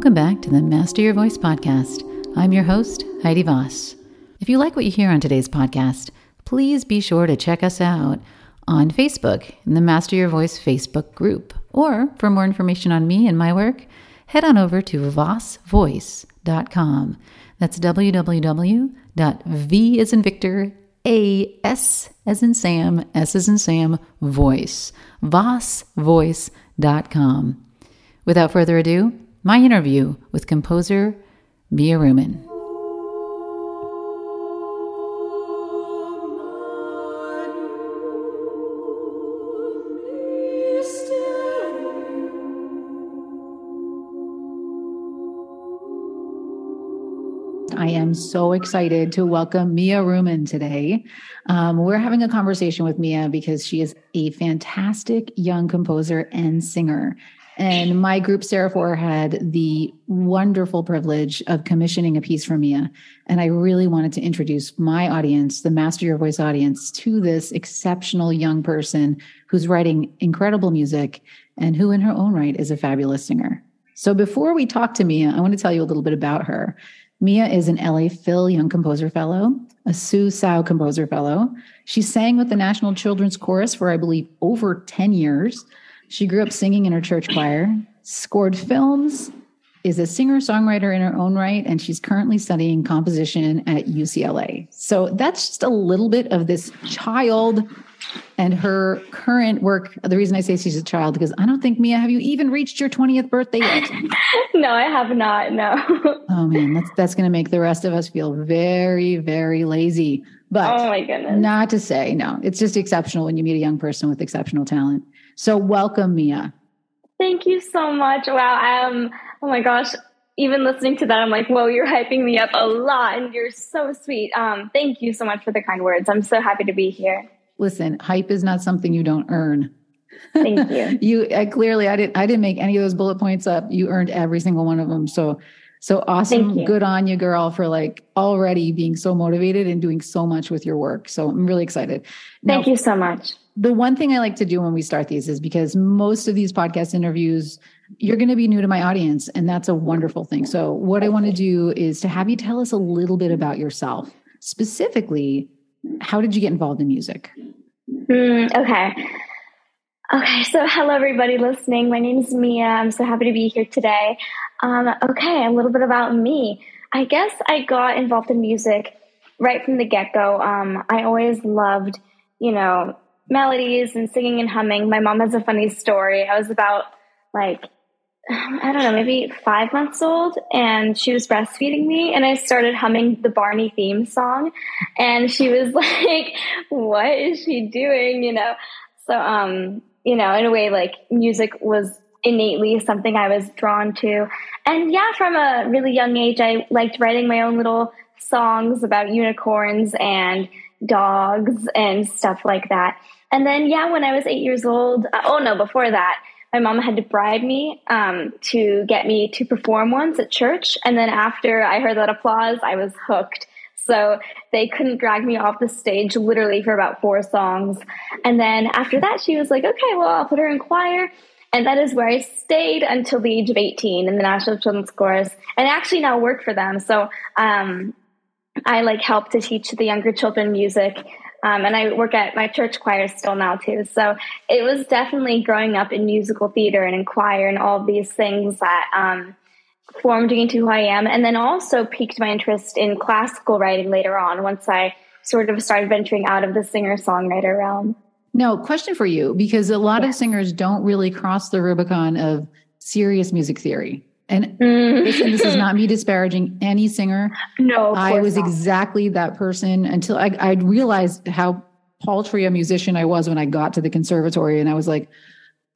Welcome back to the Master Your Voice podcast. I'm your host, Heidi Voss. If you like what you hear on today's podcast, please be sure to check us out on Facebook in the Master Your Voice Facebook group. Or for more information on me and my work, head on over to vossvoice.com. That's www.v as in Victor, A S as in Sam, S as in Sam, voice. vossvoice.com. Without further ado, my interview with composer Mia Ruhman. I am so excited to welcome Mia Ruhman today. Um, we're having a conversation with Mia because she is a fantastic young composer and singer. And my group, Seraphour, had the wonderful privilege of commissioning a piece for Mia. And I really wanted to introduce my audience, the Master Your Voice audience, to this exceptional young person who's writing incredible music and who, in her own right, is a fabulous singer. So before we talk to Mia, I want to tell you a little bit about her. Mia is an LA Phil Young Composer Fellow, a Sue Sao Composer Fellow. She sang with the National Children's Chorus for, I believe, over 10 years. She grew up singing in her church choir, scored films, is a singer songwriter in her own right, and she's currently studying composition at UCLA. So that's just a little bit of this child and her current work. The reason I say she's a child because I don't think Mia, have you even reached your 20th birthday yet? no, I have not. No. oh man, that's that's going to make the rest of us feel very, very lazy. But oh my goodness, not to say no. It's just exceptional when you meet a young person with exceptional talent. So welcome, Mia. Thank you so much. Wow. Um, oh my gosh. Even listening to that, I'm like, whoa, you're hyping me up a lot and you're so sweet. Um, thank you so much for the kind words. I'm so happy to be here. Listen, hype is not something you don't earn. Thank you. you uh, clearly, I didn't, I didn't make any of those bullet points up. You earned every single one of them. So, so awesome. Good on you, girl, for like already being so motivated and doing so much with your work. So I'm really excited. Thank now, you so much the one thing I like to do when we start these is because most of these podcast interviews, you're going to be new to my audience, and that's a wonderful thing. So, what I want to do is to have you tell us a little bit about yourself. Specifically, how did you get involved in music? Mm, okay. Okay, so hello everybody listening. My name is Mia. I'm so happy to be here today. Um, okay, a little bit about me. I guess I got involved in music right from the get go. Um, I always loved, you know, melodies and singing and humming. My mom has a funny story. I was about like, I don't know, maybe five months old, and she was breastfeeding me, and I started humming the Barney theme song, and she was like, "What is she doing?" You know. So, um, you know, in a way, like music was innately something I was drawn to, and yeah, from a really young age, I liked writing my own little songs about unicorns and dogs and stuff like that. And then, yeah, when I was eight years old, uh, oh no, before that, my mom had to bribe me um, to get me to perform once at church. And then after I heard that applause, I was hooked. So they couldn't drag me off the stage literally for about four songs. And then after that, she was like, okay, well, I'll put her in choir. And that is where I stayed until the age of 18 in the National Children's Chorus and I actually now work for them. So um, I like help to teach the younger children music um, and I work at my church choir still now too. So it was definitely growing up in musical theater and in choir and all these things that um, formed me into who I am. And then also piqued my interest in classical writing later on once I sort of started venturing out of the singer songwriter realm. No, question for you because a lot yes. of singers don't really cross the Rubicon of serious music theory. And mm. this, this, is not me disparaging any singer. No, I was not. exactly that person until I, I realized how paltry a musician I was when I got to the conservatory, and I was like,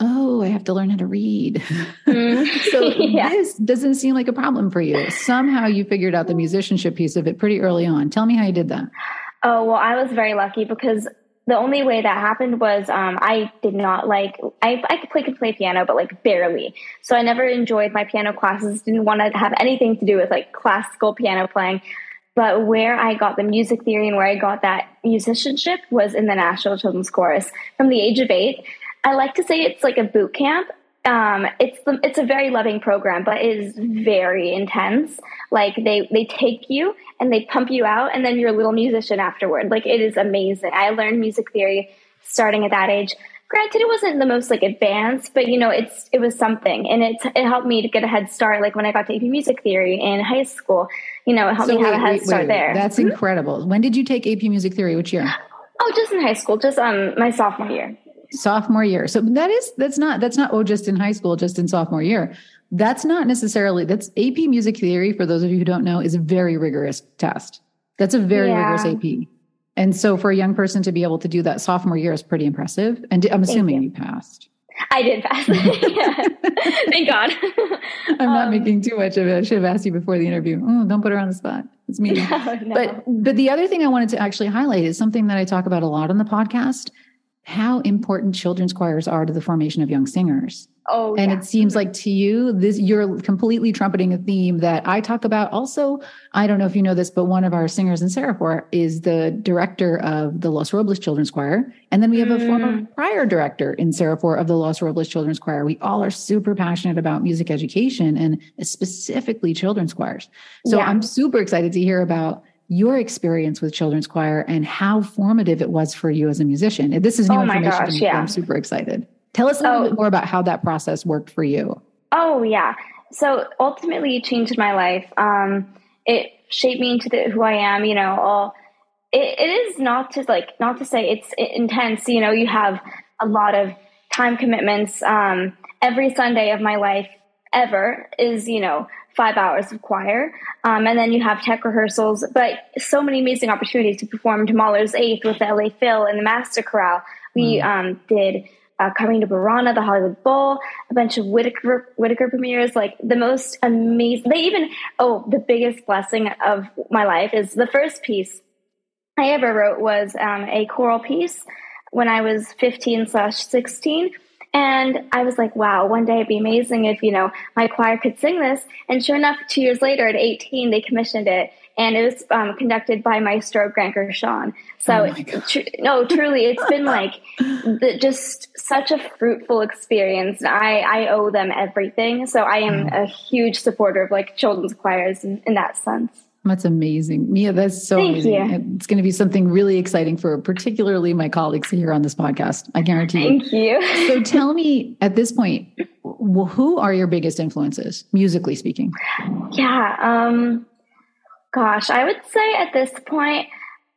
"Oh, I have to learn how to read." Mm. so yeah. this doesn't seem like a problem for you. Somehow you figured out the musicianship piece of it pretty early on. Tell me how you did that. Oh well, I was very lucky because the only way that happened was um, I did not like I I could play could play piano, but like barely. So I never enjoyed my piano classes. Didn't want to have anything to do with like classical piano playing. But where I got the music theory and where I got that musicianship was in the National Children's Chorus from the age of eight. I like to say it's like a boot camp um, it's the, it's a very loving program, but it is very intense. Like they they take you and they pump you out, and then you're a little musician afterward. Like it is amazing. I learned music theory starting at that age. Granted, it wasn't the most like advanced, but you know, it's it was something, and it it helped me to get a head start. Like when I got to AP Music Theory in high school, you know, it helped so me wait, have a head wait, start wait, there. That's mm-hmm. incredible. When did you take AP Music Theory? Which year? Oh, just in high school, just um my sophomore year sophomore year. So that is that's not that's not oh just in high school, just in sophomore year. That's not necessarily that's AP music theory for those of you who don't know is a very rigorous test. That's a very yeah. rigorous AP. And so for a young person to be able to do that sophomore year is pretty impressive. And I'm assuming you. you. passed. I did pass. Thank God. I'm not um, making too much of it. I should have asked you before the interview. Oh, don't put her on the spot. It's me. No, no. But but the other thing I wanted to actually highlight is something that I talk about a lot on the podcast, how important children's choirs are to the formation of young singers. Oh, and yeah. it seems like to you, this you're completely trumpeting a theme that I talk about. Also, I don't know if you know this, but one of our singers in Seraphour is the director of the Los Robles Children's Choir, and then we have mm. a former mm. prior director in Seraphour of the Los Robles Children's Choir. We all are super passionate about music education and specifically children's choirs. So yeah. I'm super excited to hear about your experience with children's choir and how formative it was for you as a musician. This is new oh information. Gosh, yeah. I'm super excited. Tell us a little oh. bit more about how that process worked for you. Oh yeah. So ultimately, it changed my life. Um, it shaped me into the, who I am. You know, all it, it is not to like not to say it's intense. You know, you have a lot of time commitments. Um, every Sunday of my life ever is you know five hours of choir. Um, and then you have tech rehearsals, but so many amazing opportunities to perform to Mahler's Eighth with the LA Phil and the Master Chorale. We mm. um, did uh, Carmina Burana, the Hollywood Bowl, a bunch of Whitacre, Whitacre premieres, like the most amazing. They even, oh, the biggest blessing of my life is the first piece I ever wrote was um, a choral piece when I was 15 slash 16 and I was like, wow, one day it'd be amazing if, you know, my choir could sing this. And sure enough, two years later at 18, they commissioned it. And it was um, conducted by Maestro Grant Gershon. So, oh tr- no, truly, it's been like the, just such a fruitful experience. I, I owe them everything. So I am mm. a huge supporter of like children's choirs in, in that sense. That's amazing. Mia, that's so Thank amazing. You. It's going to be something really exciting for particularly my colleagues here on this podcast. I guarantee Thank you. you. so tell me at this point, who are your biggest influences, musically speaking? Yeah. Um, gosh, I would say at this point,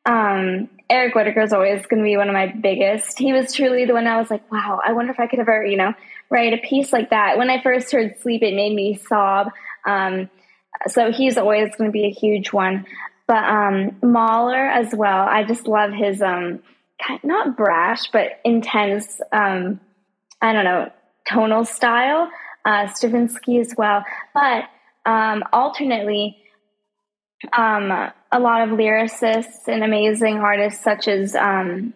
um, Eric Whitacre is always going to be one of my biggest. He was truly the one I was like, wow, I wonder if I could ever, you know, write a piece like that. When I first heard Sleep, it made me sob. Um, so he's always going to be a huge one. But um, Mahler as well. I just love his um, not brash but intense. Um, I don't know tonal style. Uh, Stravinsky as well, but um, alternately, um, a lot of lyricists and amazing artists such as um,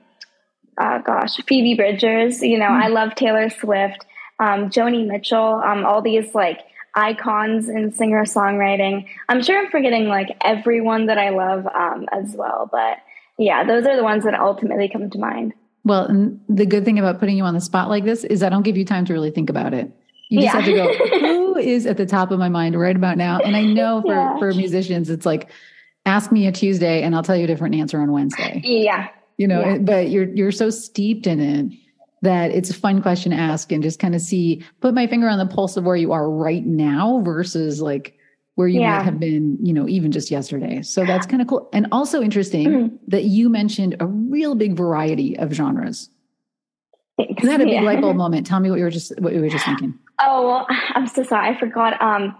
uh, gosh Phoebe Bridgers. You know, mm-hmm. I love Taylor Swift, um, Joni Mitchell. Um, all these like icons in singer songwriting. I'm sure I'm forgetting like everyone that I love um, as well, but yeah, those are the ones that ultimately come to mind. Well, the good thing about putting you on the spot like this is I don't give you time to really think about it. You just yeah. have to go, who is at the top of my mind right about now? And I know for, yeah. for musicians, it's like, ask me a Tuesday and I'll tell you a different answer on Wednesday. Yeah. You know, yeah. but you're, you're so steeped in it that it's a fun question to ask and just kind of see, put my finger on the pulse of where you are right now versus like where you yeah. might have been, you know, even just yesterday. So that's kind of cool. And also interesting mm-hmm. that you mentioned a real big variety of genres. You had a big yeah. light bulb moment. Tell me what you were just what you were just thinking. Oh, well, I'm so sorry. I forgot. Um,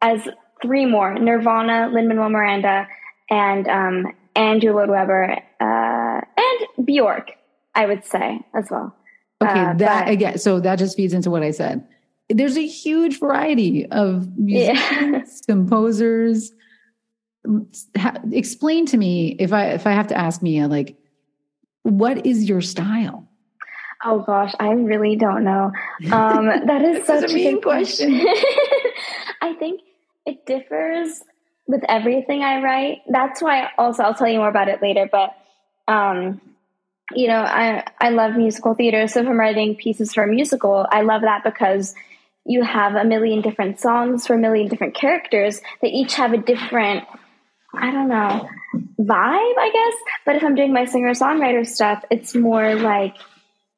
as three more: Nirvana, Lin Manuel Miranda, and um, Andrew Lloyd Webber, uh, and Bjork. I would say as well. Okay, uh, that but, again, so that just feeds into what I said. There's a huge variety of musicians, yeah. composers. Ha, explain to me if I if I have to ask Mia, like, what is your style? Oh gosh, I really don't know. Um, that is such a mean question. I think it differs with everything I write. That's why also I'll tell you more about it later. But um, you know, I I love musical theater. So if I'm writing pieces for a musical, I love that because you have a million different songs for a million different characters. They each have a different, I don't know, vibe, I guess. But if I'm doing my singer songwriter stuff, it's more like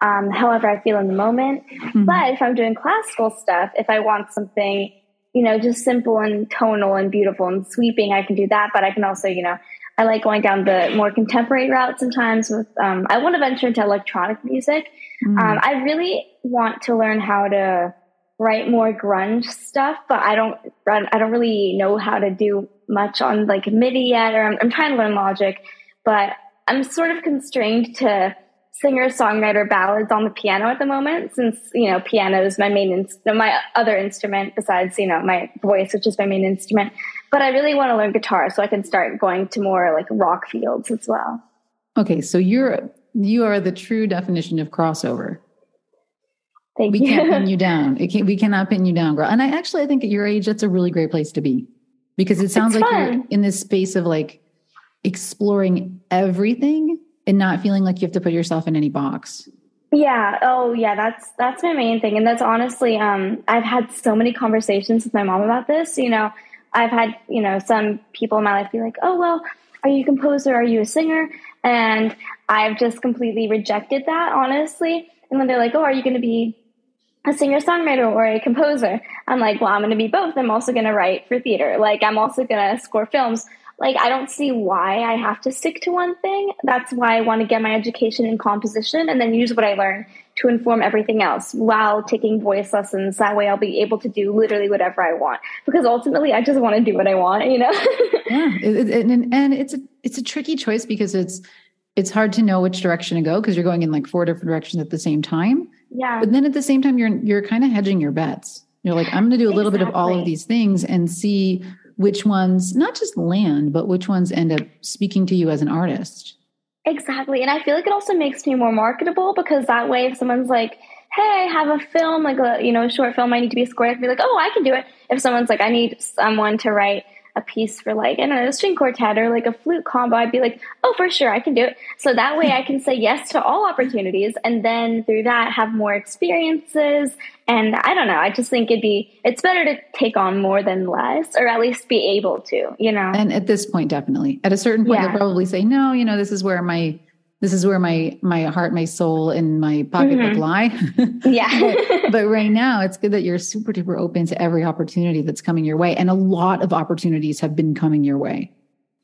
um, however I feel in the moment. Mm-hmm. But if I'm doing classical stuff, if I want something, you know, just simple and tonal and beautiful and sweeping, I can do that. But I can also, you know, I like going down the more contemporary route sometimes with, um, I want to venture into electronic music. Mm-hmm. Um, I really want to learn how to write more grunge stuff, but I don't, I don't really know how to do much on like MIDI yet, or I'm, I'm trying to learn Logic, but I'm sort of constrained to singer songwriter ballads on the piano at the moment since you know piano is my main in- my other instrument besides you know my voice which is my main instrument but i really want to learn guitar so i can start going to more like rock fields as well okay so you're you are the true definition of crossover Thank we you. can't pin you down. It can't, we cannot pin you down, girl. And I actually, I think at your age, that's a really great place to be because it sounds it's like fun. you're in this space of like exploring everything and not feeling like you have to put yourself in any box. Yeah. Oh, yeah. That's that's my main thing, and that's honestly, um, I've had so many conversations with my mom about this. You know, I've had you know some people in my life be like, "Oh, well, are you a composer? Are you a singer?" And I've just completely rejected that, honestly. And when they're like, "Oh, are you going to be a singer songwriter or a composer?" I'm like, "Well, I'm going to be both. I'm also going to write for theater. Like, I'm also going to score films." like I don't see why I have to stick to one thing. That's why I want to get my education in composition and then use what I learn to inform everything else while taking voice lessons. That way I'll be able to do literally whatever I want because ultimately I just want to do what I want, you know? yeah. It, it, and, and it's a, it's a tricky choice because it's, it's hard to know which direction to go because you're going in like four different directions at the same time. Yeah. But then at the same time, you're, you're kind of hedging your bets. You're like, I'm going to do a little exactly. bit of all of these things and see which ones not just land, but which ones end up speaking to you as an artist. Exactly. And I feel like it also makes me more marketable because that way if someone's like, hey, I have a film, like a you know, short film I need to be scored, I can be like, oh, I can do it. If someone's like, I need someone to write a piece for like, I don't know, a string quartet or like a flute combo, I'd be like, oh, for sure, I can do it. So that way I can say yes to all opportunities and then through that have more experiences. And I don't know, I just think it'd be, it's better to take on more than less or at least be able to, you know? And at this point, definitely. At a certain point, yeah. you'll probably say, no, you know, this is where my, this is where my my heart my soul and my pocketbook mm-hmm. lie. Yeah. But, but, right now it's good that you're super duper open to every opportunity that's coming your way. And a lot of opportunities have been coming your way.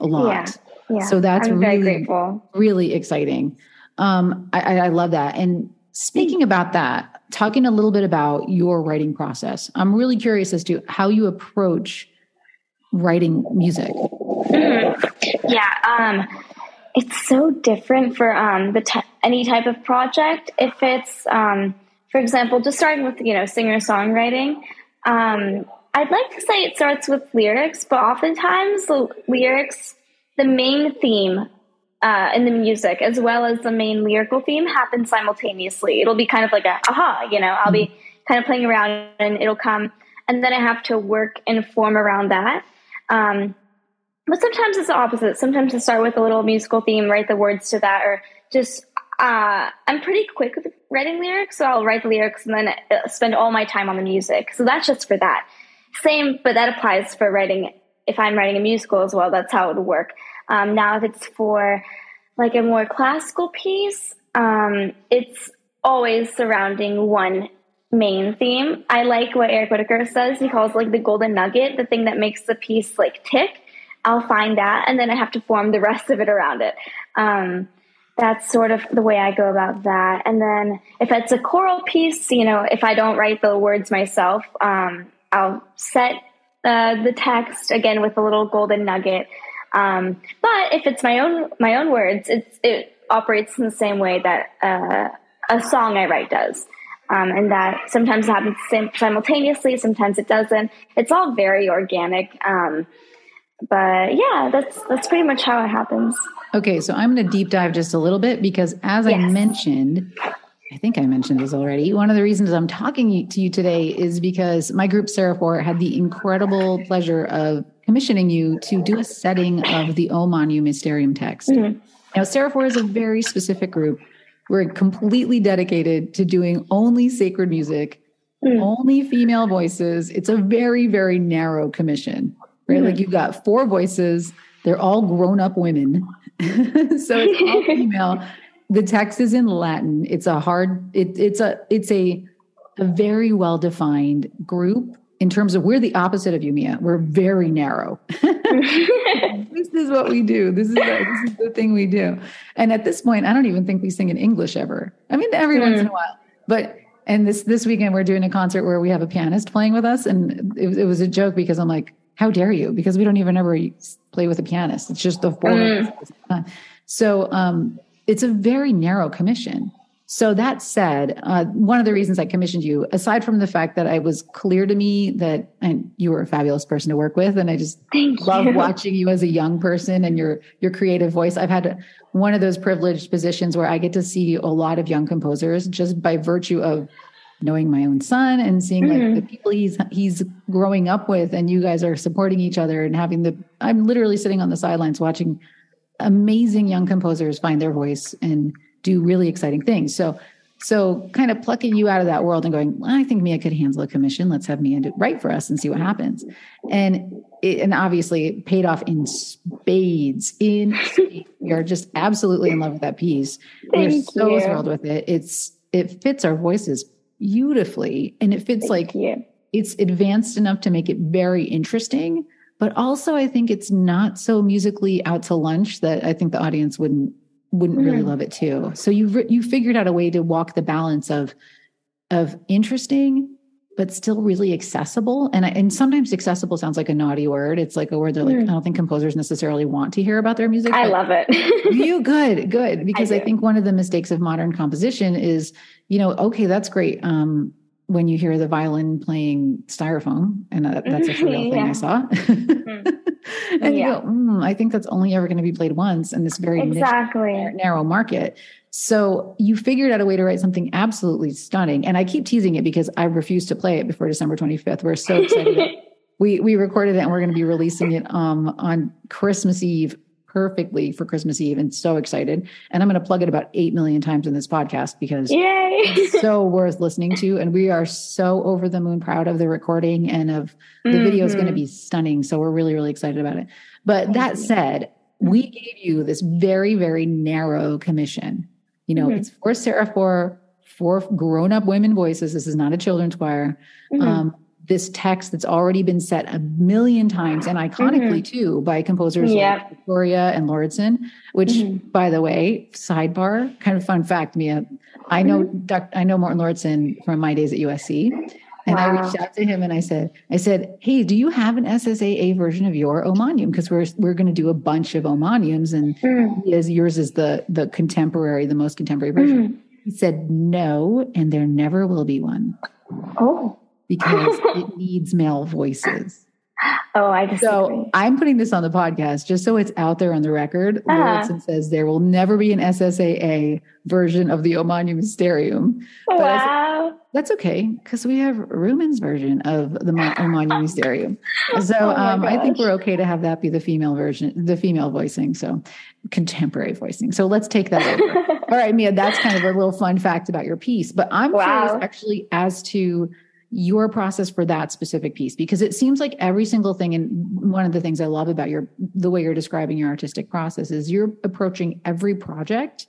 A lot. Yeah, yeah. so that's I'm really really exciting. Um I, I love that. And speaking about that talking a little bit about your writing process i'm really curious as to how you approach writing music. Mm-hmm. yeah um it's so different for um, the t- any type of project. If it's, um, for example, just starting with you know singer songwriting, um, I'd like to say it starts with lyrics, but oftentimes the lyrics, the main theme uh, in the music, as well as the main lyrical theme, happen simultaneously. It'll be kind of like a aha, you know, I'll be kind of playing around and it'll come, and then I have to work and form around that. Um, but sometimes it's the opposite. Sometimes I start with a little musical theme, write the words to that, or just uh, I'm pretty quick with writing lyrics, so I'll write the lyrics and then uh, spend all my time on the music. So that's just for that. Same, but that applies for writing. If I'm writing a musical as well, that's how it would work. Um, now, if it's for like a more classical piece, um, it's always surrounding one main theme. I like what Eric Whitacre says. He calls like the golden nugget, the thing that makes the piece like tick. I'll find that and then I have to form the rest of it around it. Um, that's sort of the way I go about that. And then if it's a choral piece, you know, if I don't write the words myself, um, I'll set uh, the text again with a little golden nugget. Um, but if it's my own my own words, it operates in the same way that uh, a song I write does. Um, and that sometimes it happens simultaneously, sometimes it doesn't. It's all very organic. Um, but yeah, that's that's pretty much how it happens. Okay, so I'm going to deep dive just a little bit because as yes. I mentioned, I think I mentioned this already. One of the reasons I'm talking to you today is because my group Seraphour had the incredible pleasure of commissioning you to do a setting of the O Magnum Mysterium text. Mm-hmm. Now, Seraphour is a very specific group. We're completely dedicated to doing only sacred music mm. only female voices. It's a very, very narrow commission, right? Mm-hmm. Like you've got four voices, they're all grown up women. so it's all female. The text is in Latin. It's a hard, it, it's a, it's a, a very well defined group in terms of we're the opposite of you, Mia. We're very narrow. this is what we do. This is, this is the thing we do. And at this point, I don't even think we sing in English ever. I mean, every mm. once in a while, but and this this weekend we're doing a concert where we have a pianist playing with us, and it, it was a joke because I'm like, "How dare you?" Because we don't even ever play with a pianist. It's just the four. Mm. So um, it's a very narrow commission. So that said, uh, one of the reasons I commissioned you, aside from the fact that it was clear to me that and you were a fabulous person to work with, and I just Thank love you. watching you as a young person and your your creative voice. I've had one of those privileged positions where I get to see a lot of young composers just by virtue of knowing my own son and seeing mm-hmm. like the people he's he's growing up with, and you guys are supporting each other and having the. I'm literally sitting on the sidelines watching amazing young composers find their voice and do really exciting things. So, so kind of plucking you out of that world and going, well, I think Mia could handle a commission. Let's have Mia do, write for us and see what happens. And it, and obviously it paid off in spades. In spades. we are just absolutely in love with that piece. Thank We're so you. thrilled with it. It's it fits our voices beautifully, and it fits Thank like you. it's advanced enough to make it very interesting. But also, I think it's not so musically out to lunch that I think the audience wouldn't wouldn't mm-hmm. really love it too. So you've you figured out a way to walk the balance of of interesting but still really accessible. And I, and sometimes accessible sounds like a naughty word. It's like a word they're like mm. I don't think composers necessarily want to hear about their music. I love it. you good, good because I, I, think one of the mistakes of modern composition is you know okay that's great. Um, when you hear the violin playing styrofoam, and uh, that's a real thing I saw. mm and yeah. you go, mm, I think that's only ever going to be played once in this very exactly niche, narrow market. So you figured out a way to write something absolutely stunning. And I keep teasing it because I refuse to play it before December 25th. We're so excited. we we recorded it and we're going to be releasing it um, on Christmas Eve perfectly for Christmas Eve and so excited. And I'm going to plug it about 8 million times in this podcast because Yay. it's so worth listening to. And we are so over the moon proud of the recording and of the mm-hmm. video is going to be stunning. So we're really, really excited about it. But Thank that you. said, we gave you this very, very narrow commission. You know, mm-hmm. it's for Seraphour for grown up women voices. This is not a children's choir. Mm-hmm. Um, this text that's already been set a million times and iconically mm-hmm. too by composers like Victoria and Lauridsen, which mm-hmm. by the way, sidebar, kind of fun fact, Mia, I know mm-hmm. I know Morten Lauridsen from my days at USC. And wow. I reached out to him and I said, I said, hey, do you have an SSAA version of your O Magnum? Because we're we're going to do a bunch of O Magnums, and mm. yours is the the contemporary, the most contemporary version. Mm. He said, no, and there never will be one. Oh because it needs male voices. Oh, I disagree. So I'm putting this on the podcast just so it's out there on the record. Uh-huh. says there will never be an SSAA version of the O Magnum Mysterium. Wow. That's okay because we have Ruhman's version of the O Magnum Mysterium. So oh um, I think we're okay to have that be the female version, the female voicing. So contemporary voicing. So let's take that over. All right, Mia, that's kind of a little fun fact about your piece. But I'm wow. curious actually as to your process for that specific piece because it seems like every single thing and one of the things i love about your the way you're describing your artistic process is you're approaching every project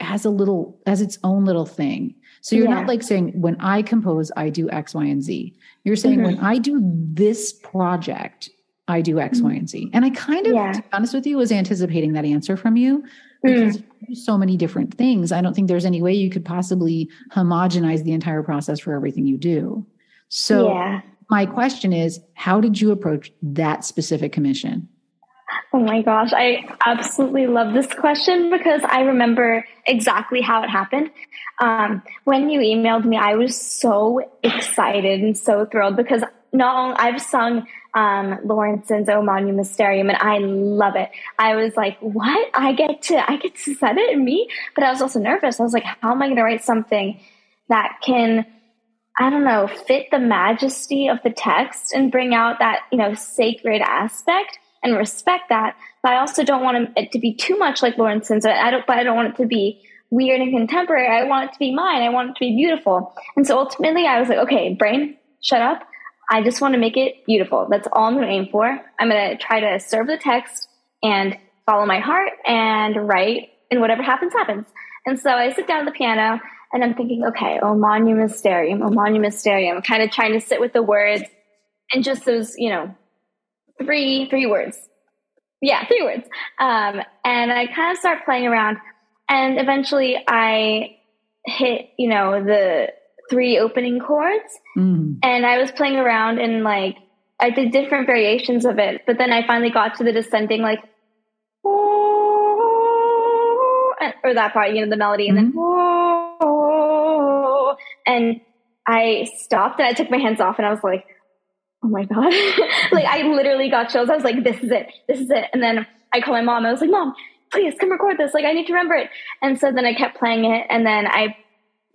as a little as its own little thing so you're yeah. not like saying when i compose i do x y and z you're saying mm-hmm. when i do this project i do X, mm-hmm. Y, and z and i kind of yeah. to be honest with you was anticipating that answer from you because mm. so many different things. I don't think there's any way you could possibly homogenize the entire process for everything you do. So yeah. my question is, how did you approach that specific commission? Oh my gosh, I absolutely love this question because I remember exactly how it happened. Um, when you emailed me, I was so excited and so thrilled because not only I've sung um, O Omanium Mysterium, and I love it. I was like, "What? I get to I get to set it me?" But I was also nervous. I was like, "How am I going to write something that can, I don't know, fit the majesty of the text and bring out that you know sacred aspect and respect that?" But I also don't want it uh, to be too much like Lauridsen's. I don't, but I don't want it to be weird and contemporary. I want it to be mine. I want it to be beautiful. And so ultimately I was like, okay, brain, shut up. I just want to make it beautiful. That's all I'm going to aim for. I'm going to try to serve the text and follow my heart and write and whatever happens, happens. And so I sit down at the piano and I'm thinking, okay, oh, O Magnum Mysterium, O oh, Magnum kind of trying to sit with the words and just those, you know, three, three words. Yeah, three words. Um, and I kind of start playing around and eventually I hit, you know, the three opening chords mm. and I was playing around and like, I did different variations of it, but then I finally got to the descending like, or that part, you know, the melody, and mm-hmm. then and I stopped and I took my hands off and I was like, oh my god, like I literally got chills. I was like, this is it, this is it. And then I called my mom. I was like, mom, please come record this. Like I need to remember it. And so then I kept playing it, and then I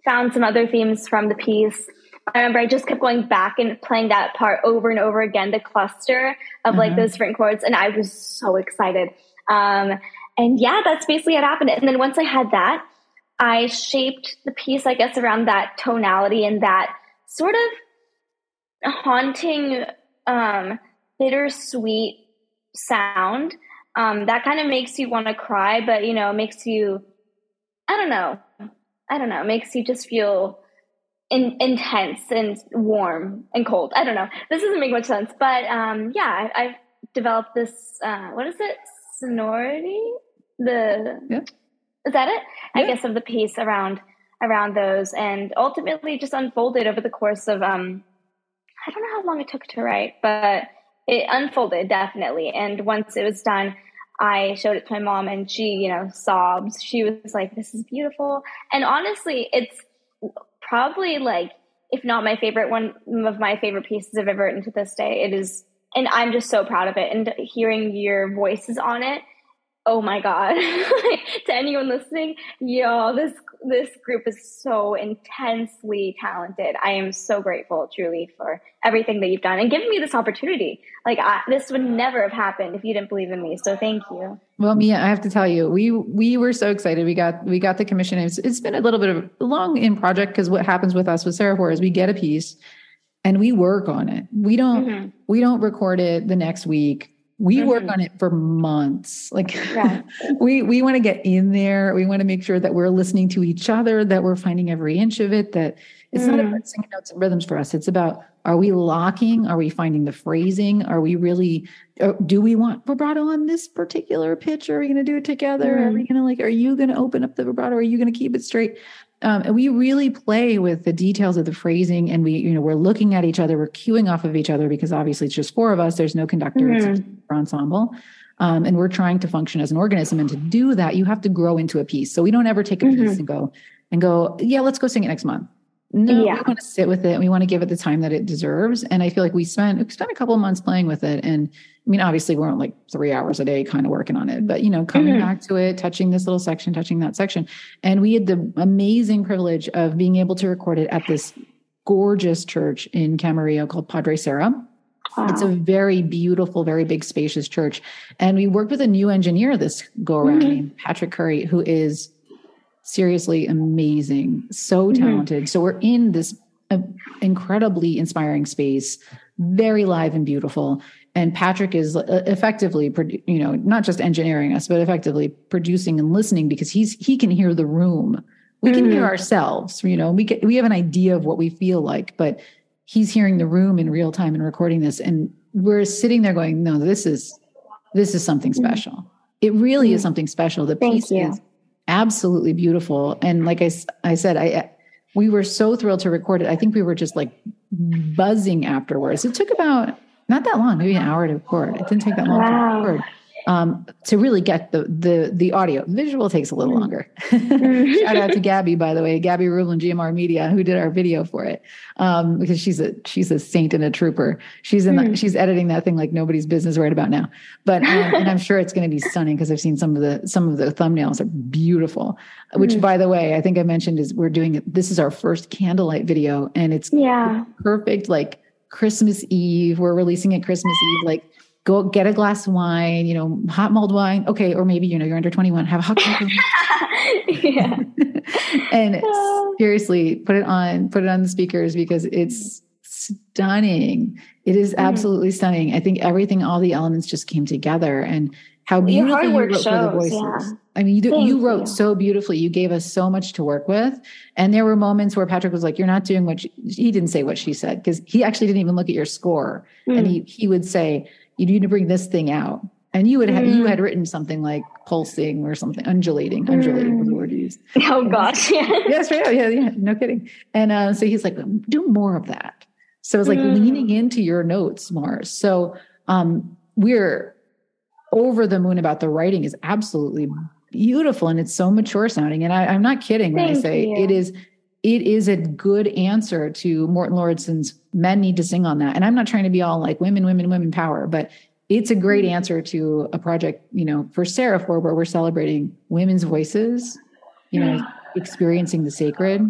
found some other themes from the piece. I remember I just kept going back and playing that part over and over again, the cluster of like mm-hmm. those different chords, and I was so excited. Um, and yeah, that's basically what happened. And then once I had that, I shaped the piece, I guess, around that tonality and that sort of haunting, um, bittersweet sound. Um, that kind of makes you want to cry, but you know, makes you, I don't know, I don't know, makes you just feel in, intense and warm and cold. I don't know. This doesn't make much sense, but um, yeah, I, have developed this. Uh, what is it? Sonority the yeah. is that it? Yeah. I guess of the piece around around those, and ultimately just unfolded over the course of um, I don't know how long it took to write, but it unfolded definitely. And once it was done, I showed it to my mom, and she, you know, sobs. She was like, "This is beautiful," and honestly, it's probably like if not my favorite one of my favorite pieces I've ever written to this day. It is, and I'm just so proud of it. And hearing your voices on it oh my god to anyone listening yo this this group is so intensely talented. I am so grateful truly for everything that you've done and giving me this opportunity. Like I, this would never have happened if you didn't believe in me so thank you. Well mia i have to tell you we we were so excited. We got we got the commission. It's, it's been a little bit of long in project because what happens with us with Seraphour is we get a piece and we work on it. We don't mm-hmm. we don't record it the next week we mm-hmm. work on it for months like yeah. we we want to get in there we want to make sure that we're listening to each other that we're finding every inch of it that it's mm. not about singing notes and rhythms for us it's about are we locking are we finding the phrasing are we really uh, do we want vibrato on this particular pitch are we going to do it together mm. are we mm. going to like are you going to open up the vibrato are you going to keep it straight um, and we really play with the details of the phrasing and we you know we're looking at each other we're cueing off of each other because obviously it's just four of us there's no conductor mm-hmm. it's ensemble um, and we're trying to function as an organism and to do that you have to grow into a piece so we don't ever take a mm-hmm. piece and go and go yeah let's go sing it next month no yeah. we want to sit with it we want to give it the time that it deserves and i feel like we spent we spent a couple of months playing with it and I mean, obviously, we weren't like three hours a day kind of working on it, but you know, coming mm-hmm. back to it, touching this little section, touching that section. And we had the amazing privilege of being able to record it at this gorgeous church in Camarillo called Padre Serra. Wow. It's a very beautiful, very big, spacious church. And we worked with a new engineer this go around mm-hmm. named Patrick Curry, who is seriously amazing, so mm-hmm. talented. Mm-hmm. So we're in this uh, incredibly inspiring space, very live and beautiful and Patrick is uh, effectively, you know, not just engineering us, but effectively producing and listening because he's he can hear the room. We can mm. hear ourselves, you know. We get we have an idea of what we feel like, but he's hearing the room in real time and recording this, and we're sitting there going, "No, this is this is something mm. special. It really mm. is something special. The Thank piece you. is absolutely beautiful." And like I I said, I we were so thrilled to record it. I think we were just like buzzing afterwards. It took about not that long, maybe an hour to record. It didn't take that long wow. to record. Um, to really get the the the audio. Visual takes a little longer. Shout out to Gabby, by the way, Gabby Rublin, GMR Media, who did our video for it. Um, because she's a she's a saint and a trooper. She's in the, hmm. she's editing that thing like nobody's business right about now. But um, and I'm sure it's going to be stunning because I've seen some of the some of the thumbnails are beautiful. Which, mm. by the way, I think I mentioned is we're doing this is our first candlelight video, and it's yeah perfect like Christmas Eve. We're releasing it Christmas Eve. Like, go get a glass of wine, you know, hot mulled wine. Okay. Or maybe, you know, you're under 21, have a hot yeah. and seriously, put it on, put it on the speakers because it's stunning. It is mm-hmm. absolutely mm. stunning. I think everything, all the elements just came together and how beautiful you wrote shows, for the voices. Yeah. I mean, you, you wrote you. so beautifully. You gave us so much to work with. And there were moments where Patrick was like, you're not doing what you, he didn't say what she said because he actually didn't even look at your score. Mm. And he, he would say, you need to bring this thing out. And you would have, mm. you had written something like pulsing or something, undulating, undulating was the word used. Oh gosh. Yeah. yes, right. Yeah, yeah, no kidding. And uh, so he's like, do more of that. So it's like mm. leaning into your notes more. So um, we're over the moon about the writing is absolutely beautiful and it's so mature sounding. And I, am not kidding when I say you. it is it is a good answer to Morten Lauridsen's men need to sing on that. And I'm not trying to be all like women, women, women power, but it's a great mm. answer to a project, you know, for Seraphour where we're celebrating women's voices, you know, experiencing the sacred.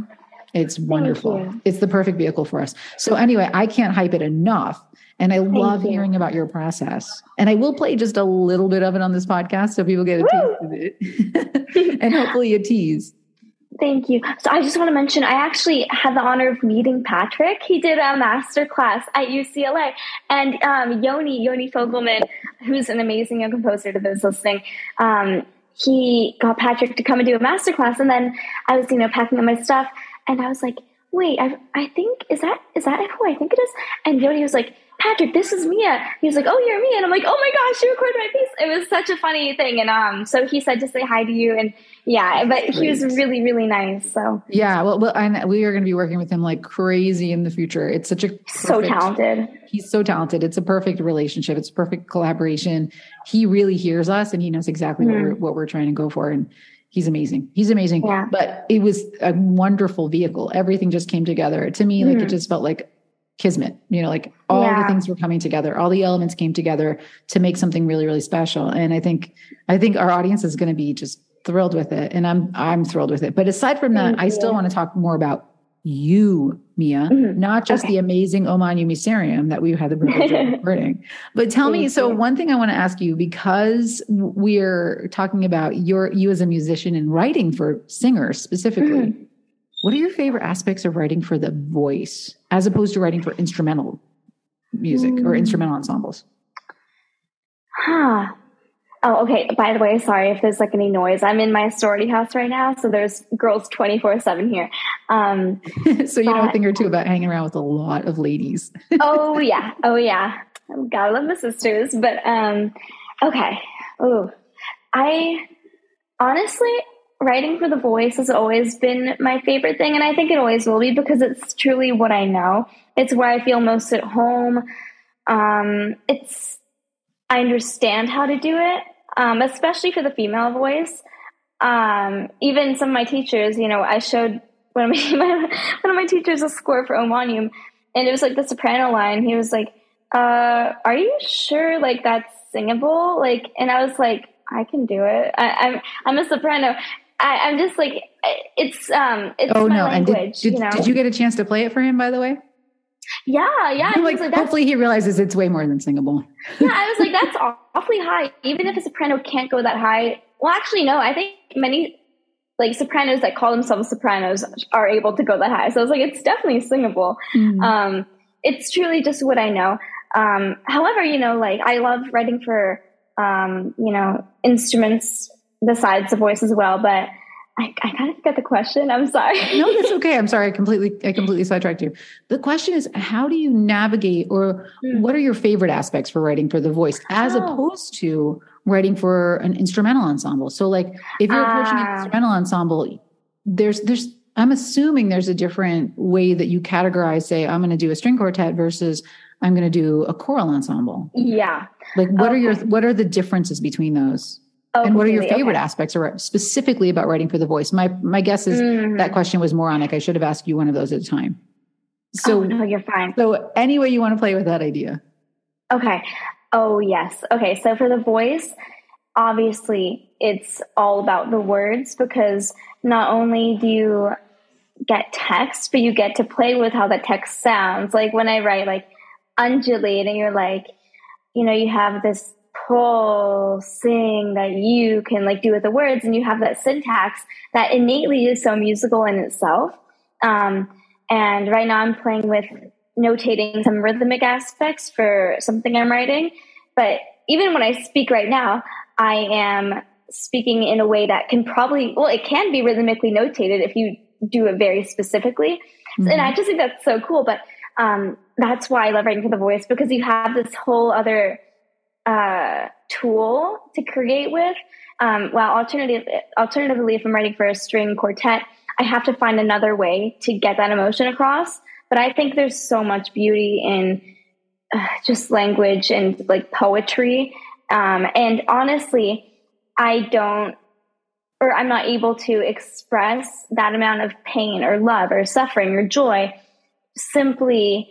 It's wonderful. It's the perfect vehicle for us. So anyway, I can't hype it enough. And I Thank love you. hearing about your process. And I will play just a little bit of it on this podcast so people get a Woo! taste of it. and hopefully a tease. Thank you. So I just want to mention I actually had the honor of meeting Patrick. He did a master class at UCLA. And um, Yoni, Yoni Fogelman, who's an amazing young composer to those listening, um, he got Patrick to come and do a master class. And then I was, you know, packing up my stuff and I was like, wait, I, I think, is that, is that who I think it is? And Yoni was like, Patrick, this is Mia. He was like, oh, you're Mia. And I'm like, oh my gosh, you recorded my piece. It was such a funny thing. And um, so he said to say hi to you. And yeah, but he was really, really nice. So yeah, well, well and we are going to be working with him like crazy in the future. It's such a perfect, so talented. He's so talented. It's a perfect relationship. It's a perfect collaboration. He really hears us and he knows exactly mm-hmm. what, we're, what we're trying to go for. And he's amazing. He's amazing. Yeah. But it was a wonderful vehicle. Everything just came together. To me, like mm-hmm. it just felt like kismet you know like all yeah. the things were coming together all the elements came together to make something really really special and i think i think our audience is going to be just thrilled with it and i'm i'm thrilled with it but aside from that i still want to talk more about you mia mm-hmm. not just okay. the amazing O Magnum Mysterium that we had the privilege of recording but tell me so one thing i want to ask you because we're talking about your you as a musician and writing for singers specifically mm-hmm what are your favorite aspects of writing for the voice as opposed to writing for instrumental music mm. or instrumental ensembles? Huh. Oh, okay. By the way, sorry if there's like any noise. I'm in my sorority house right now, so there's girls 24 7 here. Um, so you but, know a thing or two about hanging around with a lot of ladies. oh, yeah. Oh, yeah. Gotta love my sisters. But um, okay. Oh, I honestly, writing for the voice has always been my favorite thing and i think it always will be because it's truly what i know it's where i feel most at home um, it's i understand how to do it um, especially for the female voice. Um, even some of my teachers you know i showed one of my, one of my teachers a score for O Magnum and it was like the soprano line. He was like uh, are you sure like that's singable? Like and i was like I can do it. I, am I'm, I'm a soprano, I, am just like it's um it's oh no language, and did, did, you know? did you get a chance to play it for him by the way yeah yeah like, like hopefully he realizes it's way more than singable. Yeah i was like that's awfully high. Even if a soprano can't go that high. Well actually no i think many like sopranos that call themselves sopranos are able to go that high. So i was like it's definitely singable. Mm-hmm. um it's truly just what i know. Um however you know like i love writing for um you know instruments besides the voice as well. But I, I kind of forgot the question. I'm sorry. no, that's okay. I'm sorry. I completely, I completely sidetracked you. The question is, how do you navigate, or mm. what are your favorite aspects for writing for the voice, as oh. opposed to writing for an instrumental ensemble? So, like, if you're approaching uh, an ah. instrumental ensemble, there's, there's, I'm assuming there's a different way that you categorize. Say, I'm going to do a string quartet versus I'm going to do a choral ensemble. Yeah. Like, what okay. are your, what are the differences between those? Oh, and what are your favorite okay. aspects or specifically about writing for the voice? My my guess is mm-hmm. that question was moronic. I should have asked you one of those at a time. So oh, no, you're fine. So any way you want to play with that idea. Okay. Oh yes. Okay. So for the voice, obviously it's all about the words because not only do you get text, but you get to play with how the text sounds. Like when I write like undulate and you're like, you know, you have this whole thing that you can like do with the words and you have that syntax that innately is so musical in itself. Um, and right now I'm playing with notating some rhythmic aspects for something I'm writing. But even when I speak right now, I am speaking in a way that can probably, well, it can be rhythmically notated if you do it very specifically. Mm-hmm. And I just think that's so cool. But um, that's why I love writing for the voice because you have this whole other uh, tool to create with. Um, while alternative, alternatively, if I'm writing for a string quartet, I have to find another way to get that emotion across. But I think there's so much beauty in uh, just language and like poetry. Um, and honestly, I don't, or I'm not able to express that amount of pain or love or suffering or joy simply